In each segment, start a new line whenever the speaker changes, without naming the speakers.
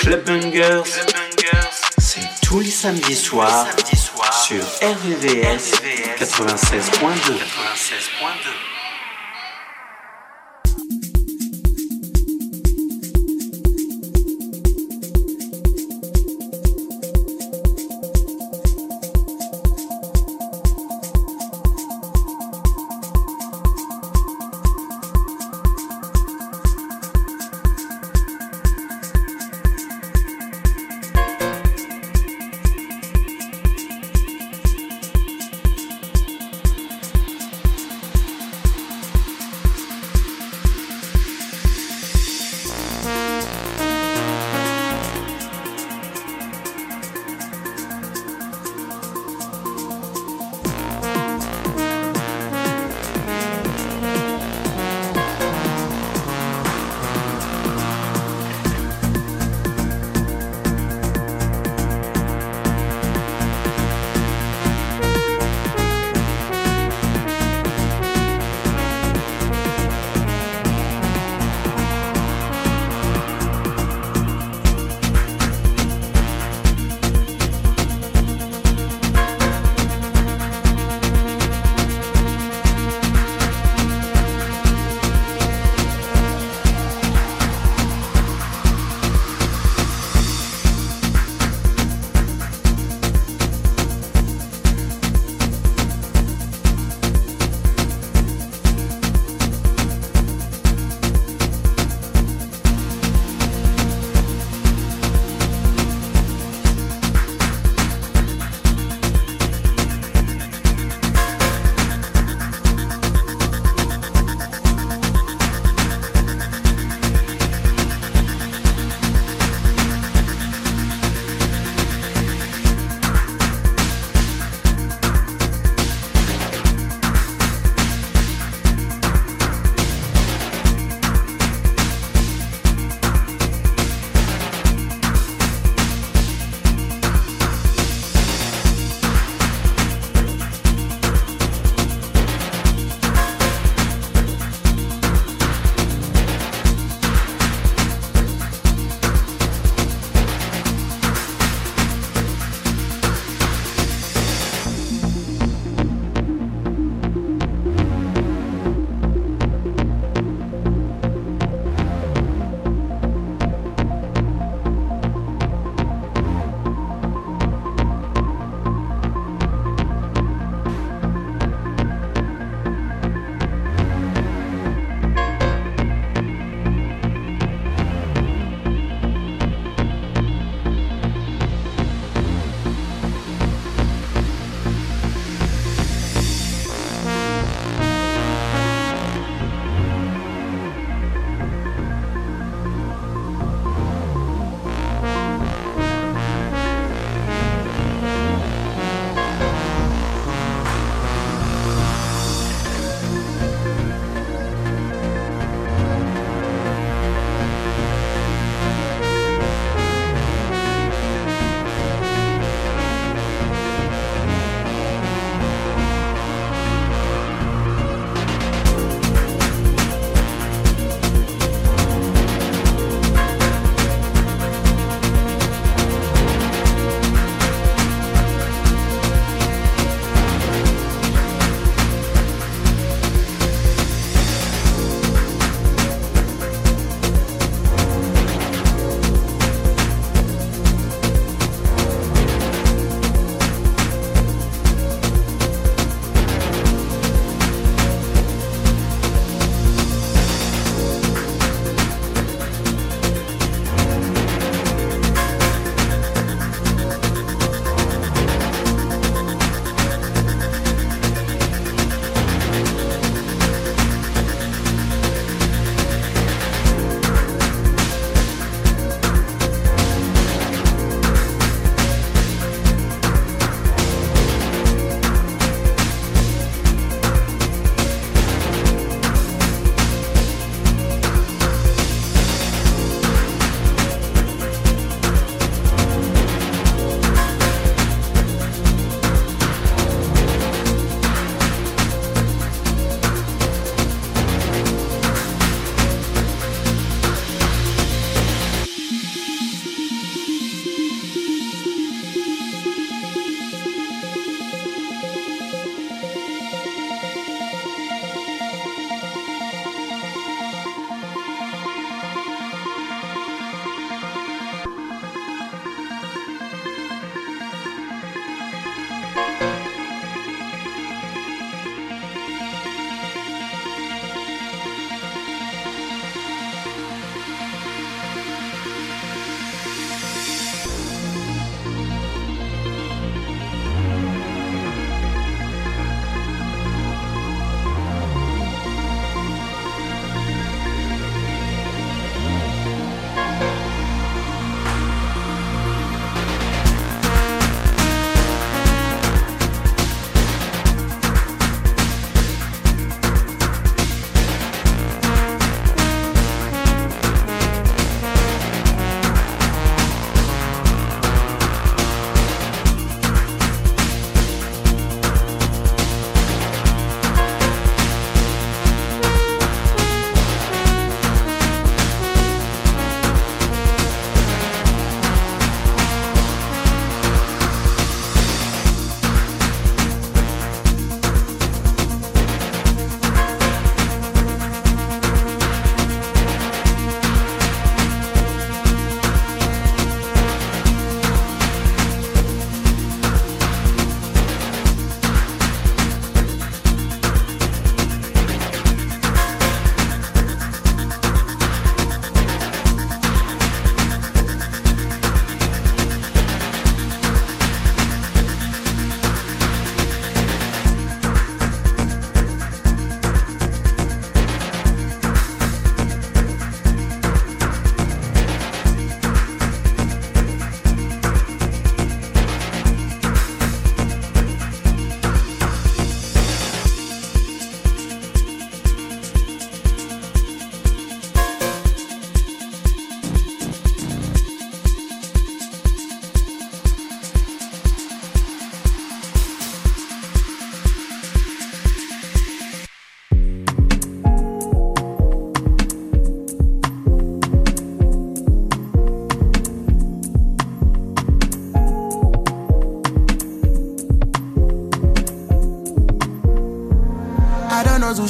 Club Bungers, c'est tous les samedis soirs sur RVVS 96.2.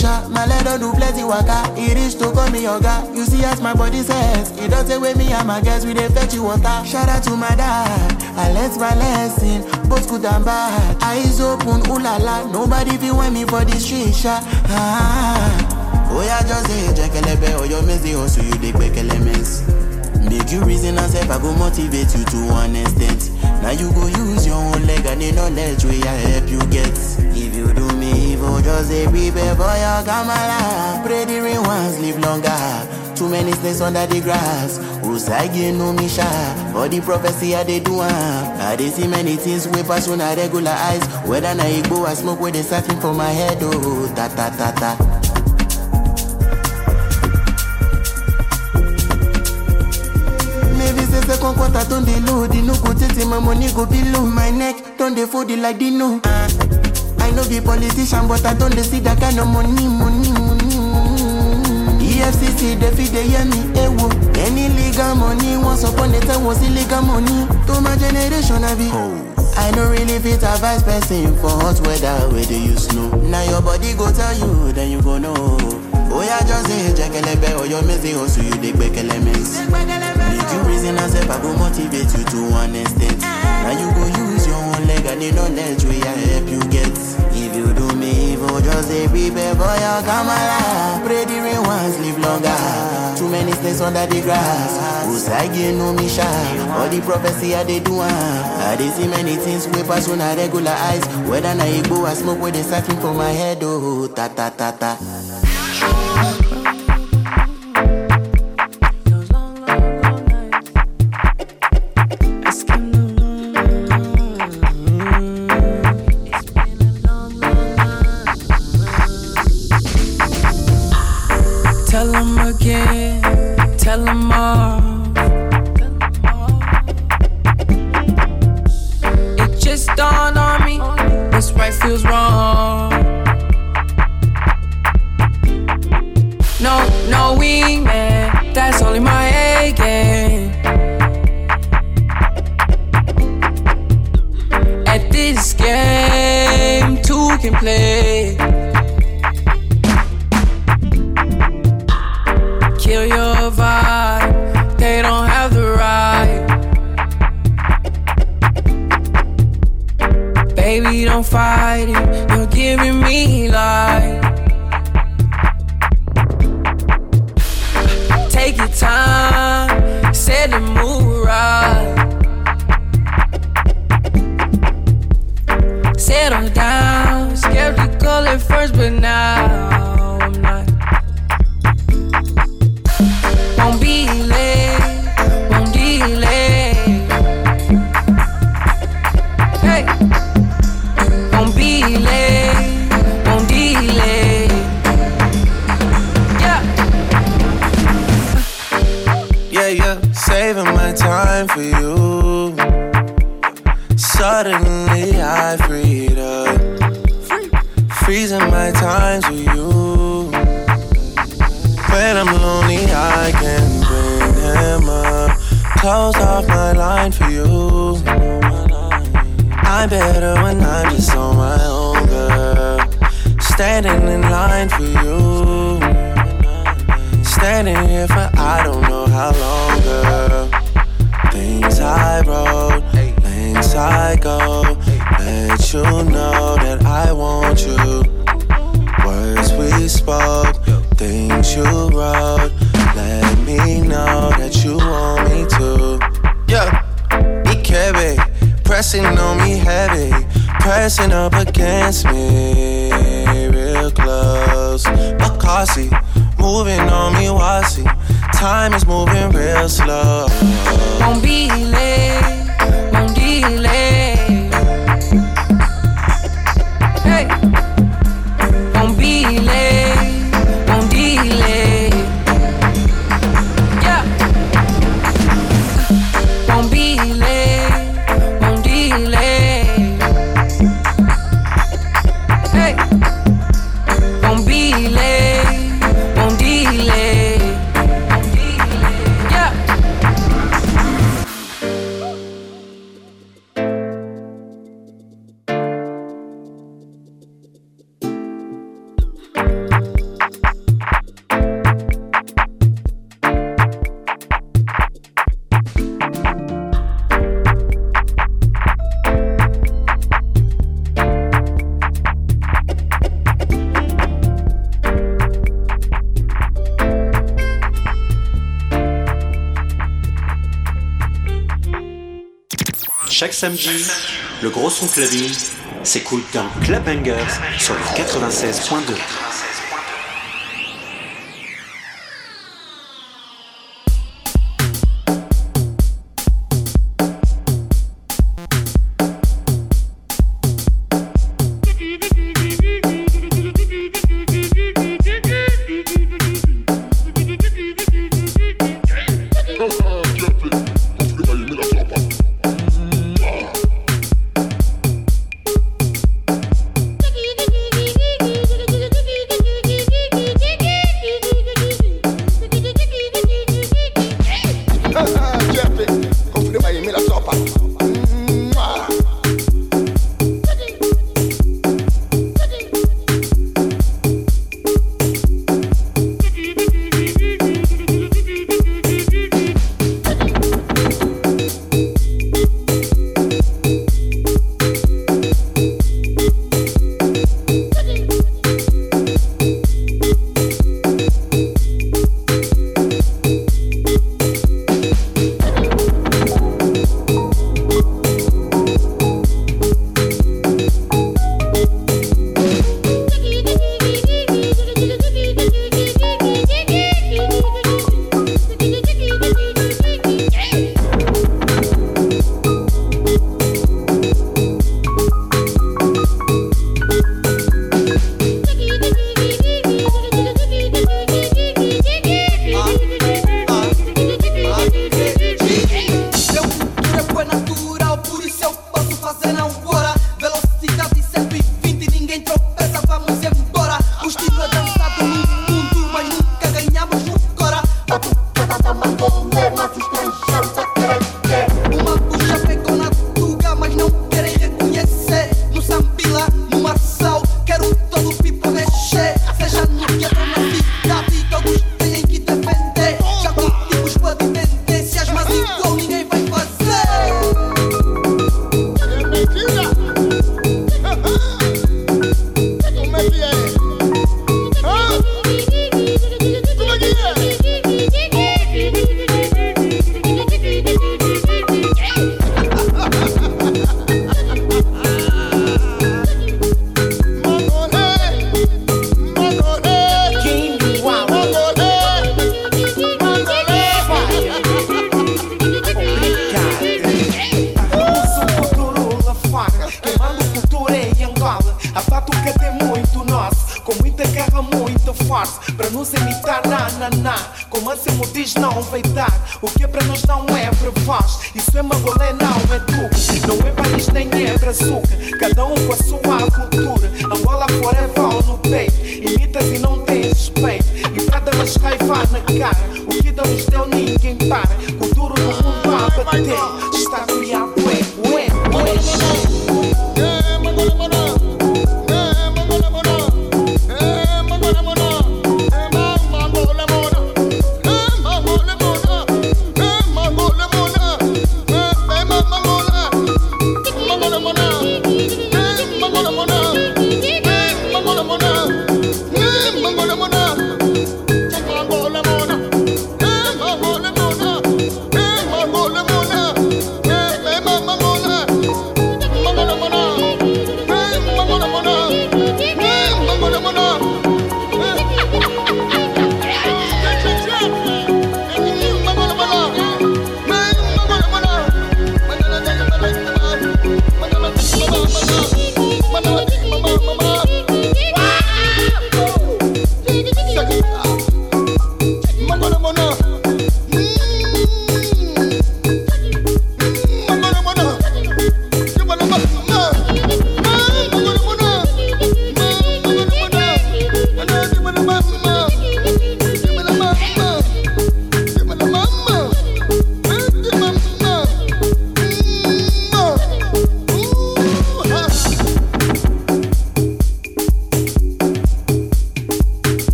sha. My leg don't do plenty waka. It is to call me yoga. You see as my body says. It don't take with me and my guys. We dey fetch you water. Shout out to my dad. I learnt my lesson. Both good and bad. Eyes open, ooh la la. Nobody feel want me for the street sha. Ah. Oh yeah, just say jekelebe or your messy hustle you dey gbek elements. Make you reason and self, I go motivate you to one extent. Now you go use your own leg and the knowledge where I help you get. If you do evil, just say prepare for your kamala. Pray the rain once, live longer. Too many snakes under the grass. Usagi no me sha. All the prophecy I they do. I they see many things way pass on a regular eyes. Whether na igbo I smoke where they searching for my head. Oh, ta ta ta ta. Second quarter don dey low, the no go tete my money go below. My neck don dey fold it like Dino. Uh, I no be politician, but I don dey see that kind of money, money, money, money. EFCC dey fit dey hear me, ewo. Any legal money, once upon a time was illegal money. To my generation, I be. I no really fit advise person for hot weather where they use snow. Now your body go tell you, then you go know. Oh yeah, just say jekelebe or your messy hustle you gbek elements. Make you reason and self, I go motivate you to one extent. Now you go use your own leg and the knowledge where I help you get. Evil, just say prepare for your kamala. Pray the rain once, live longer. Too many snakes under the grass. Usagi no me sha. All the prophecy I they do. I they see many things way pass on a regular eyes. Whether na igbo I smoke where they searching for my head. Oh, ta ta ta ta.
Close off my line for you. I'm better when I'm just on my own, girl. Standing in line for you. Standing here for I don't know how long, girl. Things I wrote, things I go. Let you know that I want you. Words we spoke, things you wrote. Let me know that you want me to. Yeah, Ikebe, pressing on me heavy, pressing up against me, real close. Makasi, moving on me, wasi. Time is moving real slow.
Won't be late, won't delay.
Samedi, le gros son clubbing s'écoute dans Club Bangers sur le 96.2.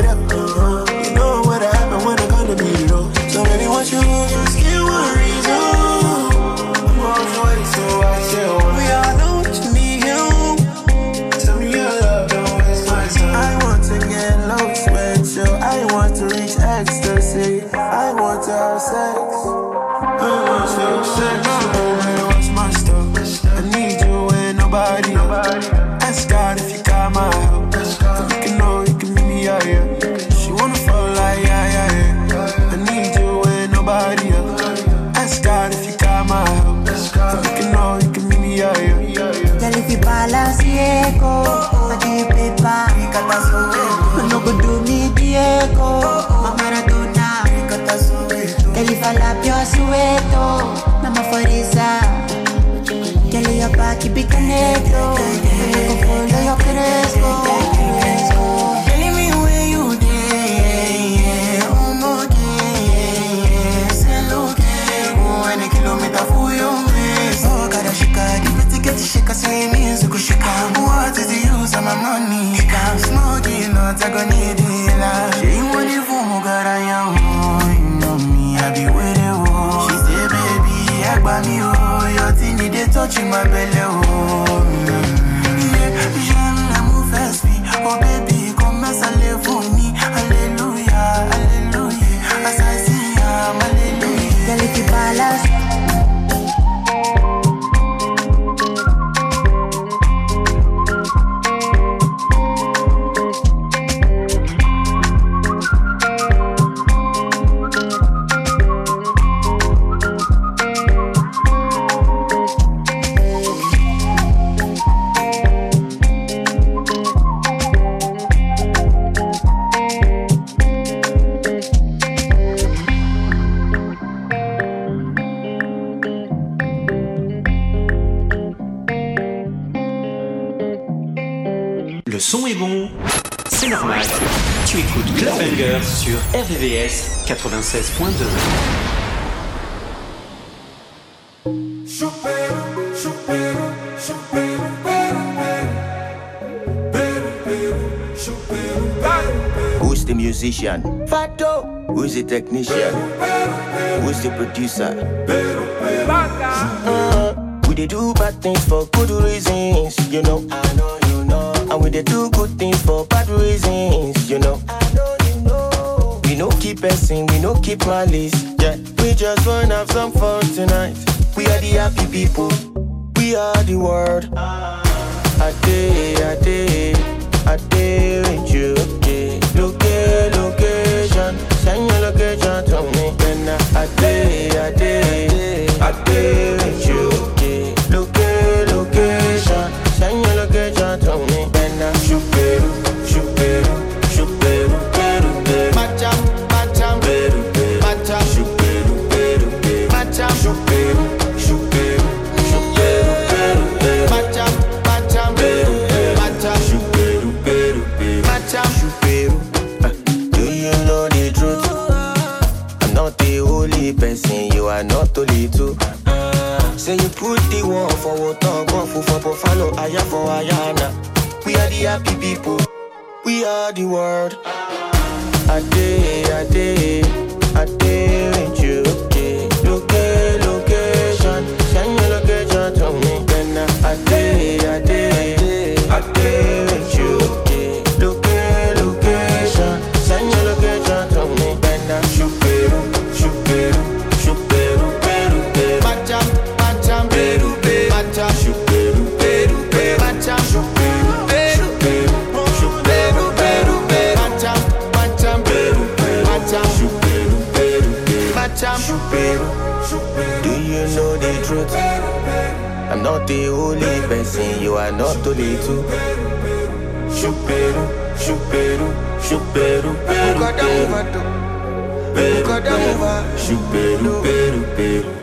quiera tú. Lap your sueto, mama Forisa. Girl, your back, you be negro. I go follow your
me you dey, oh no dey, say it get the shika, shika. What is the use of my money? Smoking, not I gonna my belly. Oh.
RVVS 96.2.
Who's the musician? Fato. Who's the technician? Who's the producer? Uh, we dey do bad things for good reasons, you know. I know you know. And we dey do good things for bad reasons, you know. No keep passing, we no keep malice. Yeah, we just wanna have some fun tonight. We are the happy people. We are the world. Ah, I day, I day, I day with you. Yeah. Loca- location, send your location to me. Then I day, I day, I day with you. For ayana. We are the happy people, we are the world. I day, the only person, you are not only two. Shoot Peru, shoot Peru, Peru, Peru, Peru. Peru, Peru, Peru, Peru.
Don't mess this up. I'm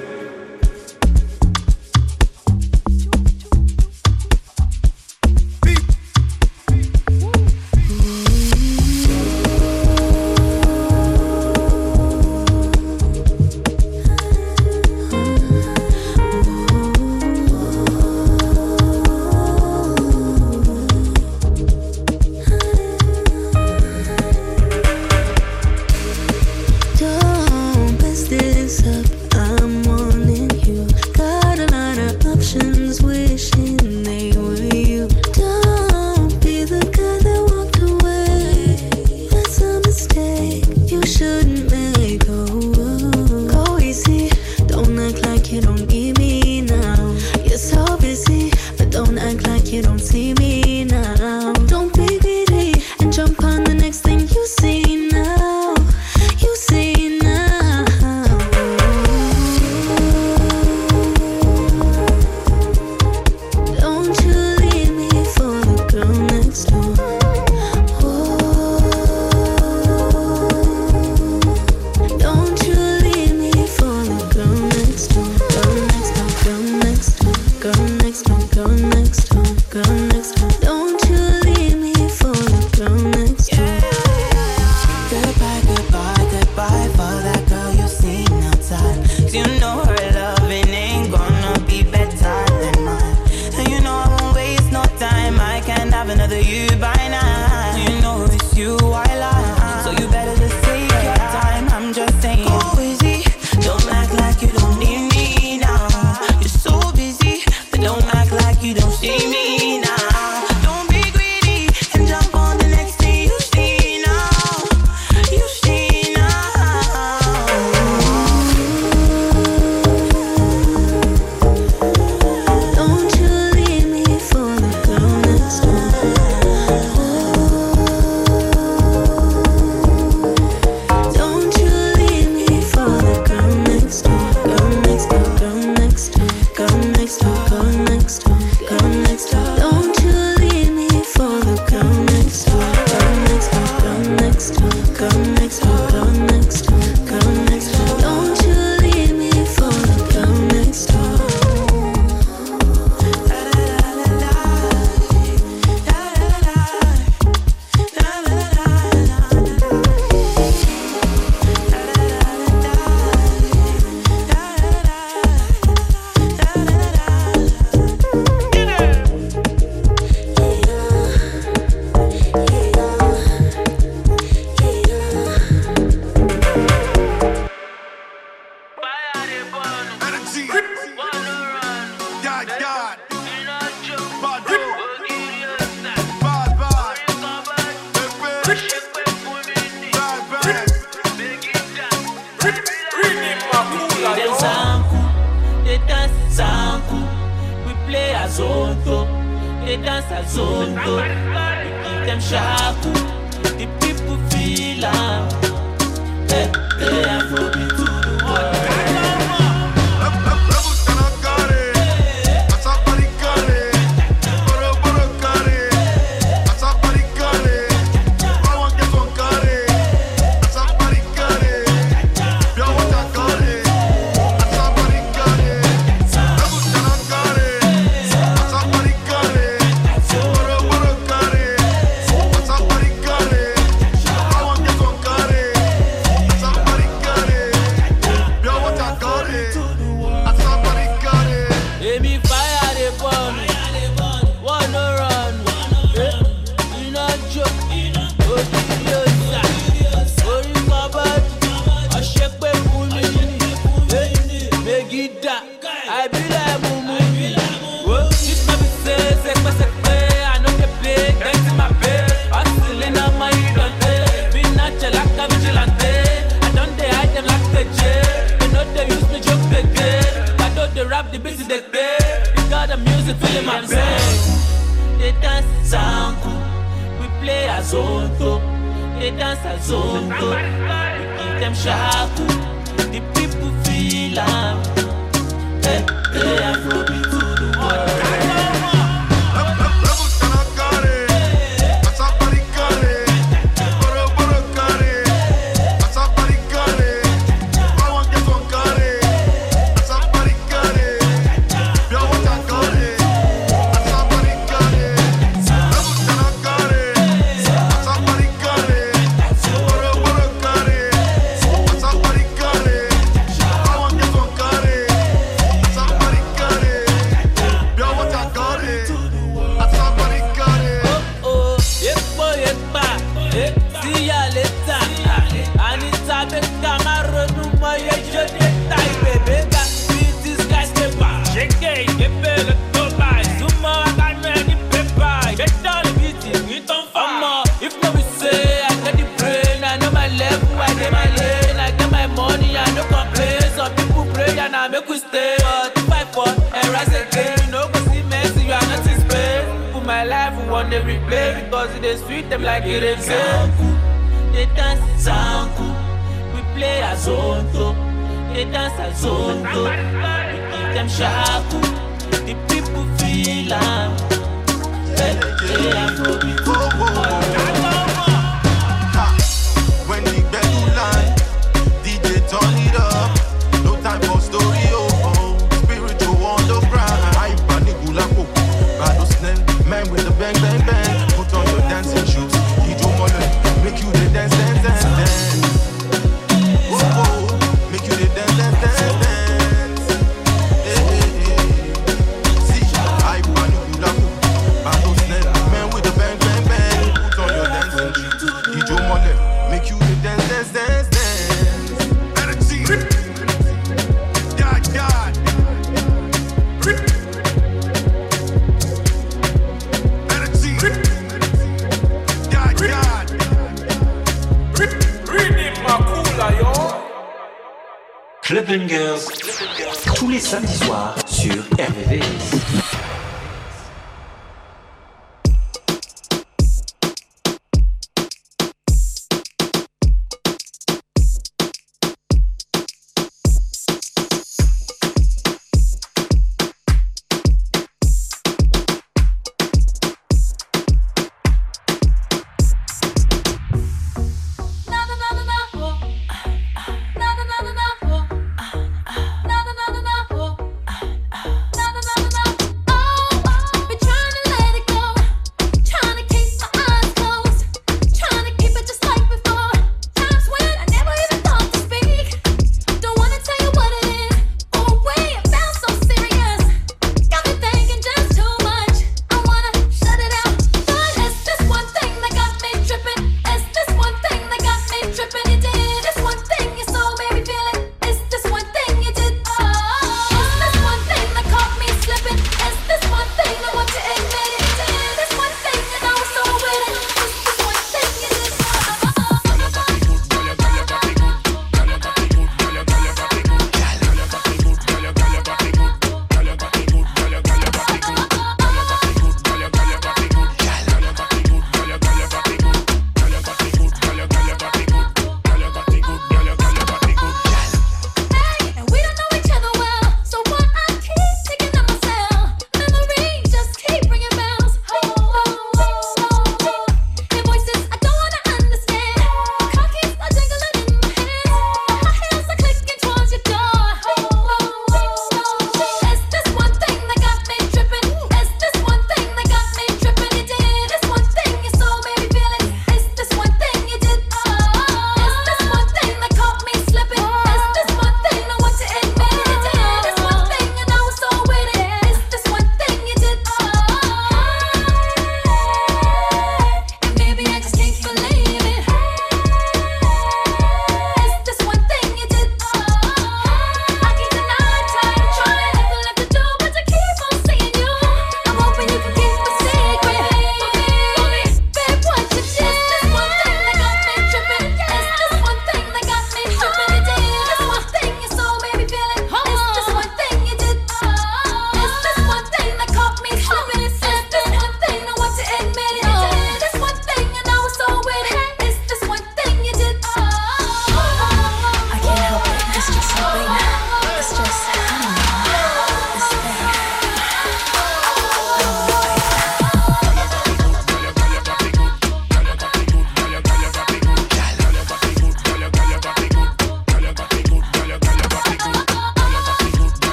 les samedis soirs sur RVVS.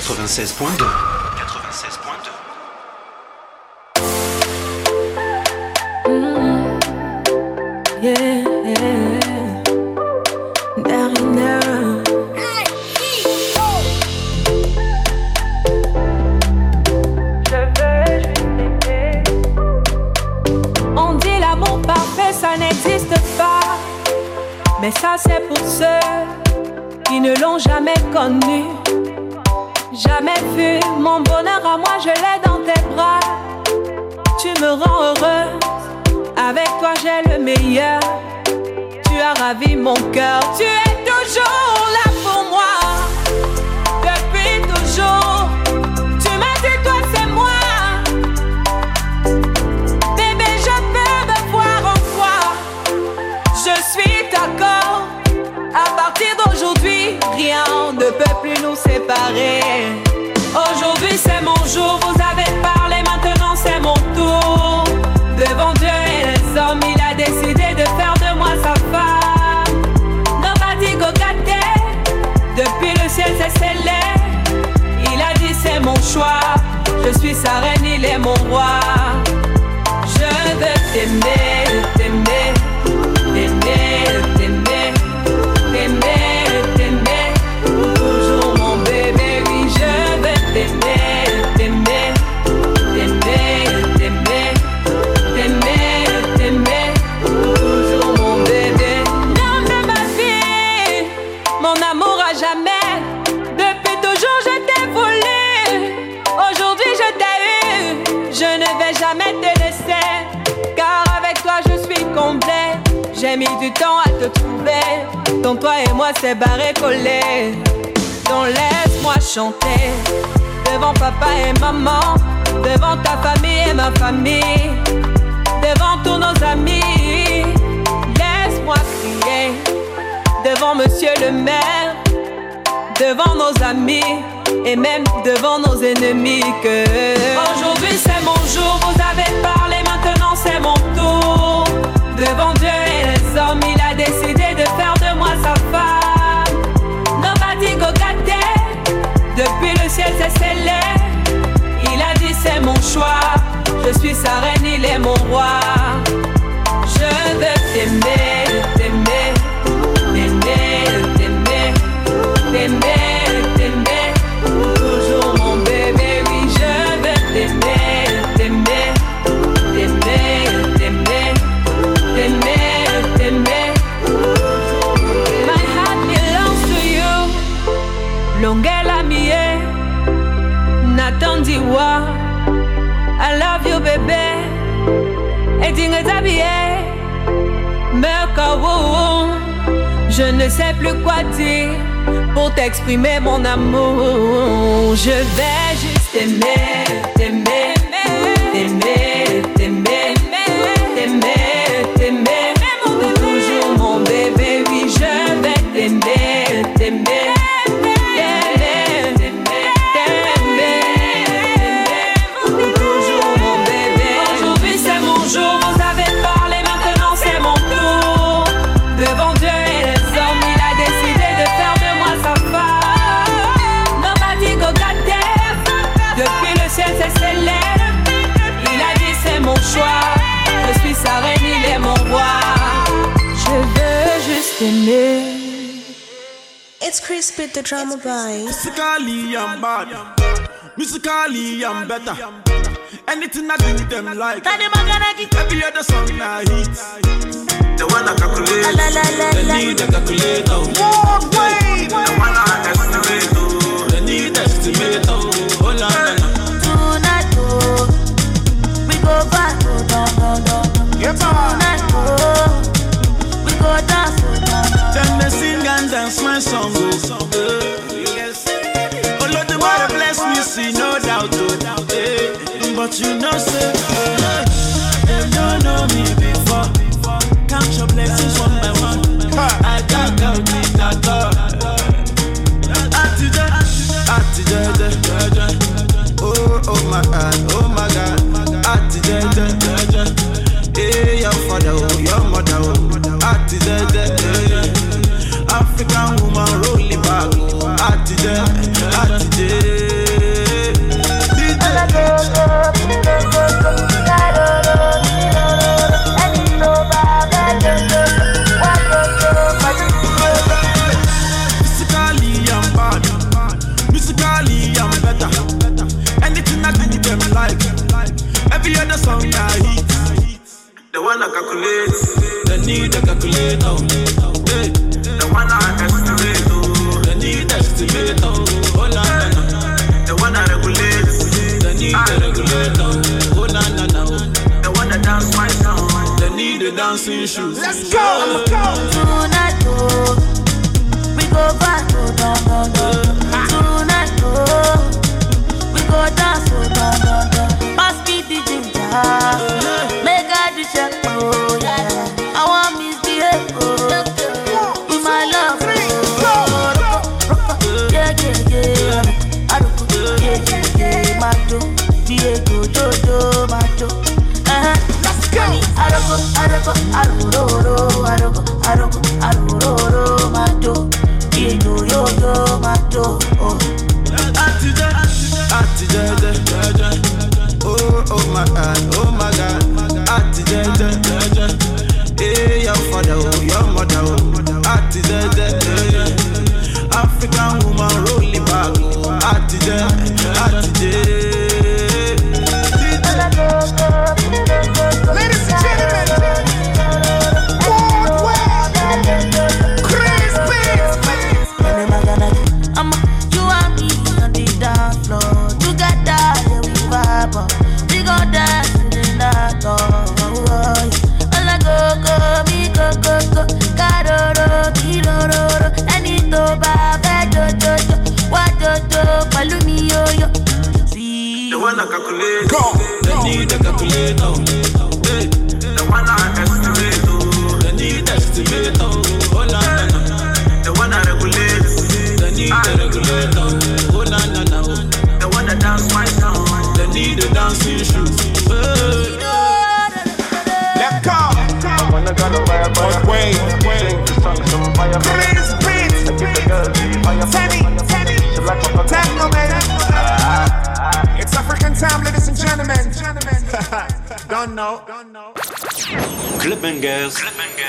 96.2.
Tu as ravi mon cœur, tu es toujours là pour moi. Depuis toujours, tu m'as dit toi c'est moi. Bébé, je peux me voir en toi. Je suis d'accord. À partir d'aujourd'hui, rien ne peut plus nous séparer. Je suis sa reine, il est mon roi. Je veux t'aimer, temps à te trouver. Dans toi et moi, c'est barré collé. Donc laisse-moi chanter. Devant papa et maman. Devant ta famille et ma famille. Devant tous nos amis. Laisse-moi crier. Devant monsieur le maire devant nos amis et même devant nos ennemis que aujourd'hui c'est mon jour, vous avez parlé, maintenant c'est mon tour. Devant Il a dit c'est mon choix. Je suis sa reine, il est mon roi. Je veux t'aimer, T'habiller. Merkawo. Je ne sais plus quoi dire pour t'exprimer mon amour. Je vais juste t'aimer, t'aimer, t'aimer,
It's Crispy the drama boy.
Musically, I'm bad. Musically, I'm better. Anything I do, them like. Every other song I hit. The one I calculate. They need a calculator. The one I estimate. oh. They need estimate. oh. Hold on, hold on.
Tonight, oh, we go back, no, no, no, oh, we go dance,
Then they sing and dance my song. Oh, oh Lord, the Lord bless me, see no doubt. Oh, eh. But you know, say, eh, they don't know me before. Count your blessings one by one. I can't count it at all. Atije, atije, je, je, je. Oh, oh my God, oh my God. Je. Hey, your father, oh, your mother, oh. Je. African woman rolling back, I'm bad. Musically, I'm better. Anything them like. Every other song. The one I calculate. They need a calculator. Hey. The one I estimate. oh. They need estimate. Oh, oh na na na. The one I regulate. They need a regulator. Oh, oh na na na. The one that dance my song. They need the dancing shoes. Let's go.
Tonight, oh, we go back, oh. Tonight, oh, we go dance, oh. Pass me the ginger, make I do check, oh, yeah. I want misbehave, oh,
aroko arororo aroko aroko arororo ma do inú yóyó ma do. àtijọ́ oh oh my god oh my
god. Àtijẹ́jẹ́ eh your father oh your mother oh. Àtijẹ́jẹ́ African woman roll back oh.
àtijẹ́ àtijẹ́.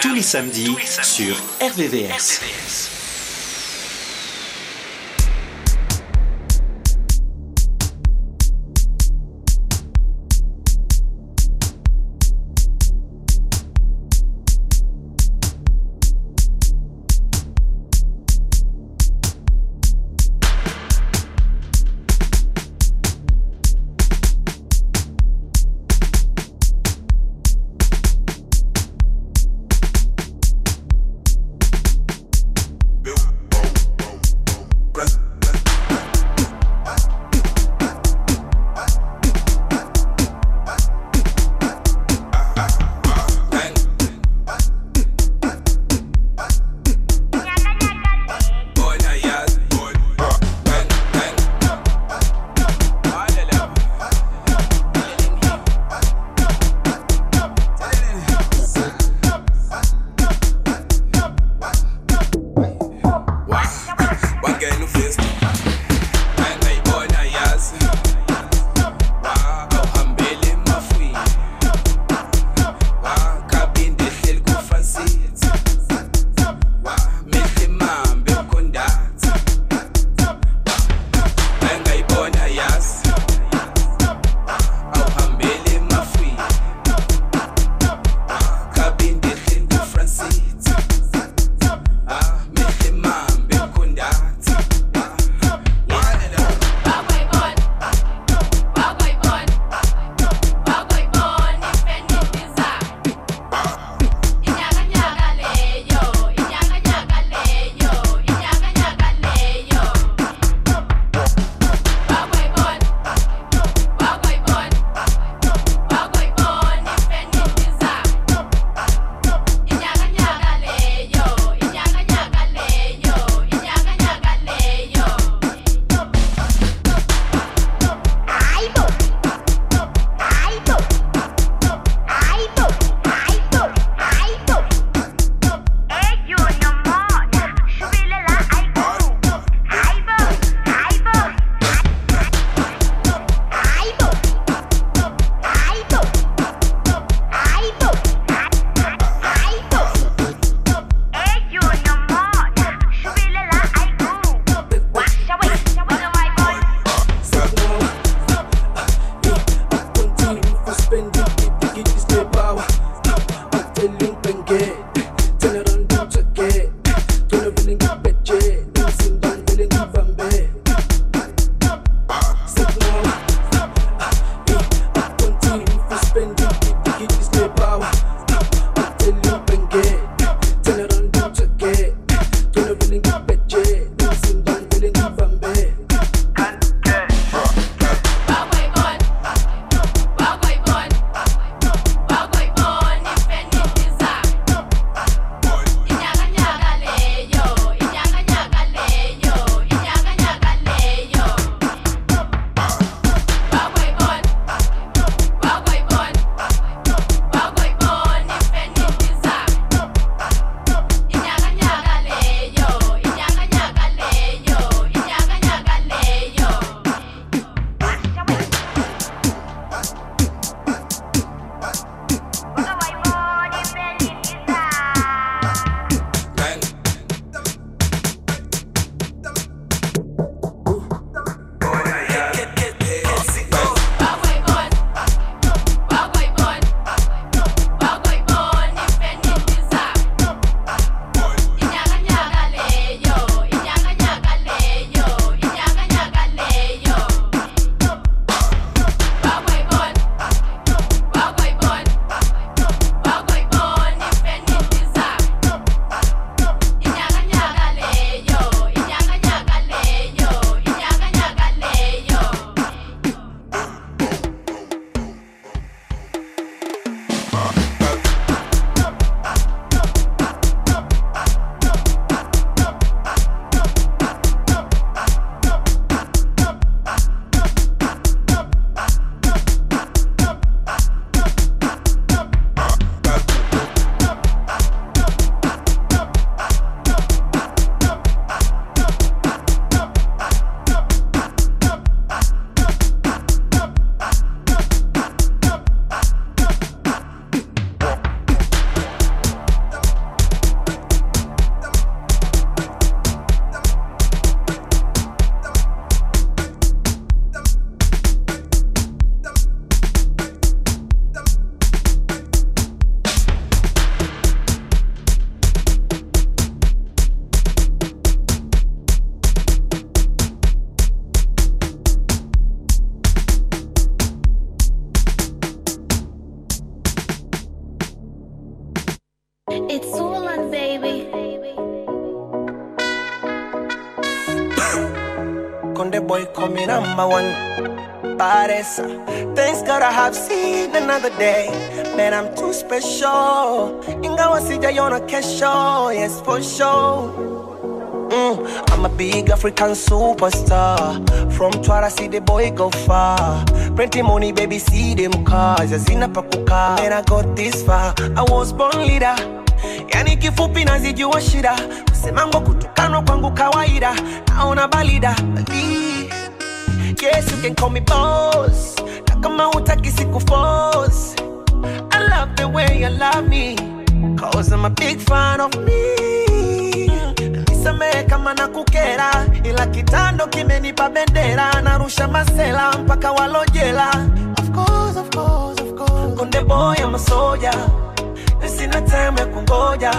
Tous les samedis, sur RVVS.
Another day. Man, I'm too special. Ingawa sijaiona kesho, yes for sure. Mm, I'm a big African superstar. From Twara, see the boy go far. Plenty money, baby, see them cars. Hazina pa kukaa. Man, I got this far. I was born leader. Yani kifupi nazijua shida. Kusemango kutukanwa kwangu kawaida. Naona balida. Yes, you can call me boss. Kama utaki siku force. I love the way you love me. Cause I'm a big fan of me. Nisamehe kama nakukera, ila kitando kimenipa bendera, narusha masela mpaka walojela. Of course, of course, of course. Konde boy, I'm a soldier. Sina time ya kungoja,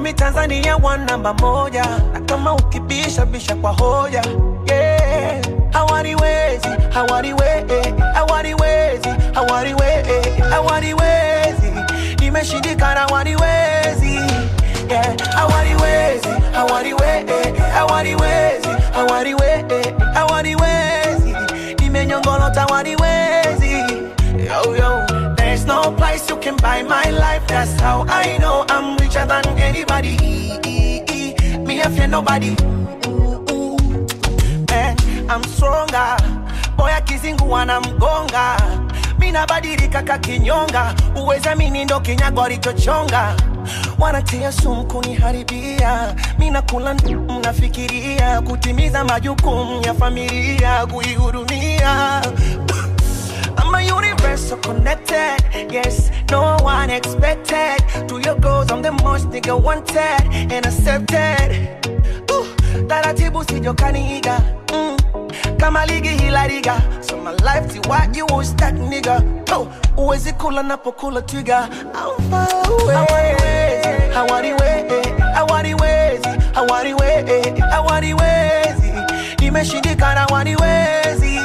me Tanzania one namba moja, na kama ukibisha bisha kwa hoja yeah. Hawaniwezi, hawaniwezi, hawaniwezi, hawaniwezi, hawaniwezi, nimeshindikana hawaniwezi yeah. I want it wazy, I want it wazy, I want it wazy, I want it wazy, I want it Hawaniwezi, hawaniwezi, hawaniwezi, hawaniwezi, hawaniwezi, nimenyongolota hawaniwezi yo yo. There's no place you can buy my life. That's how I know I'm richer than anybody. Me, I fear nobody. I'm stronger. Boy, akizingu wanamgonga. Mi nabadilika kakinyonga. Uweza mini ndo kinyago alichochonga. Wanatia sumu kuniharibia. Mi nakula ndu- mnafikiria kutimiza majukumu ya familia, kuihudumia I'm a universal connected. Yes, no one expected. To your goals, I'm the most nigga wanted and accepted. Ooh, taratibu sijokaniiga mm. Kama ligi hila riga so my life ti what you was that nigga oh, uwezi kula napokula twiga I'm far away hawaniwezi hawaniwezi hawaniwezi hawaniwezi nimeshindikana hawaniwezi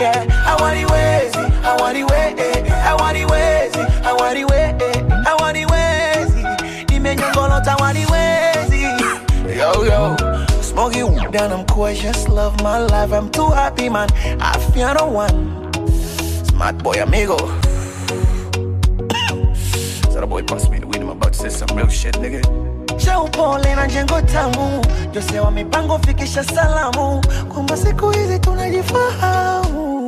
yeah hawaniwezi hawaniwezi hawaniwezi hawaniwezi hawaniwezi nimenyongolota hawaniwezi yo yo Smoky down, I'm just love my life. I'm too happy, man. I feel no one. Smart boy, amigo. so the boy passed me the weed, I'm about to say some real shit, nigga. Cha upole na jengo tamu, Jose wa mipango fikisha salamu, kwamba siku hizi tunajifahamu.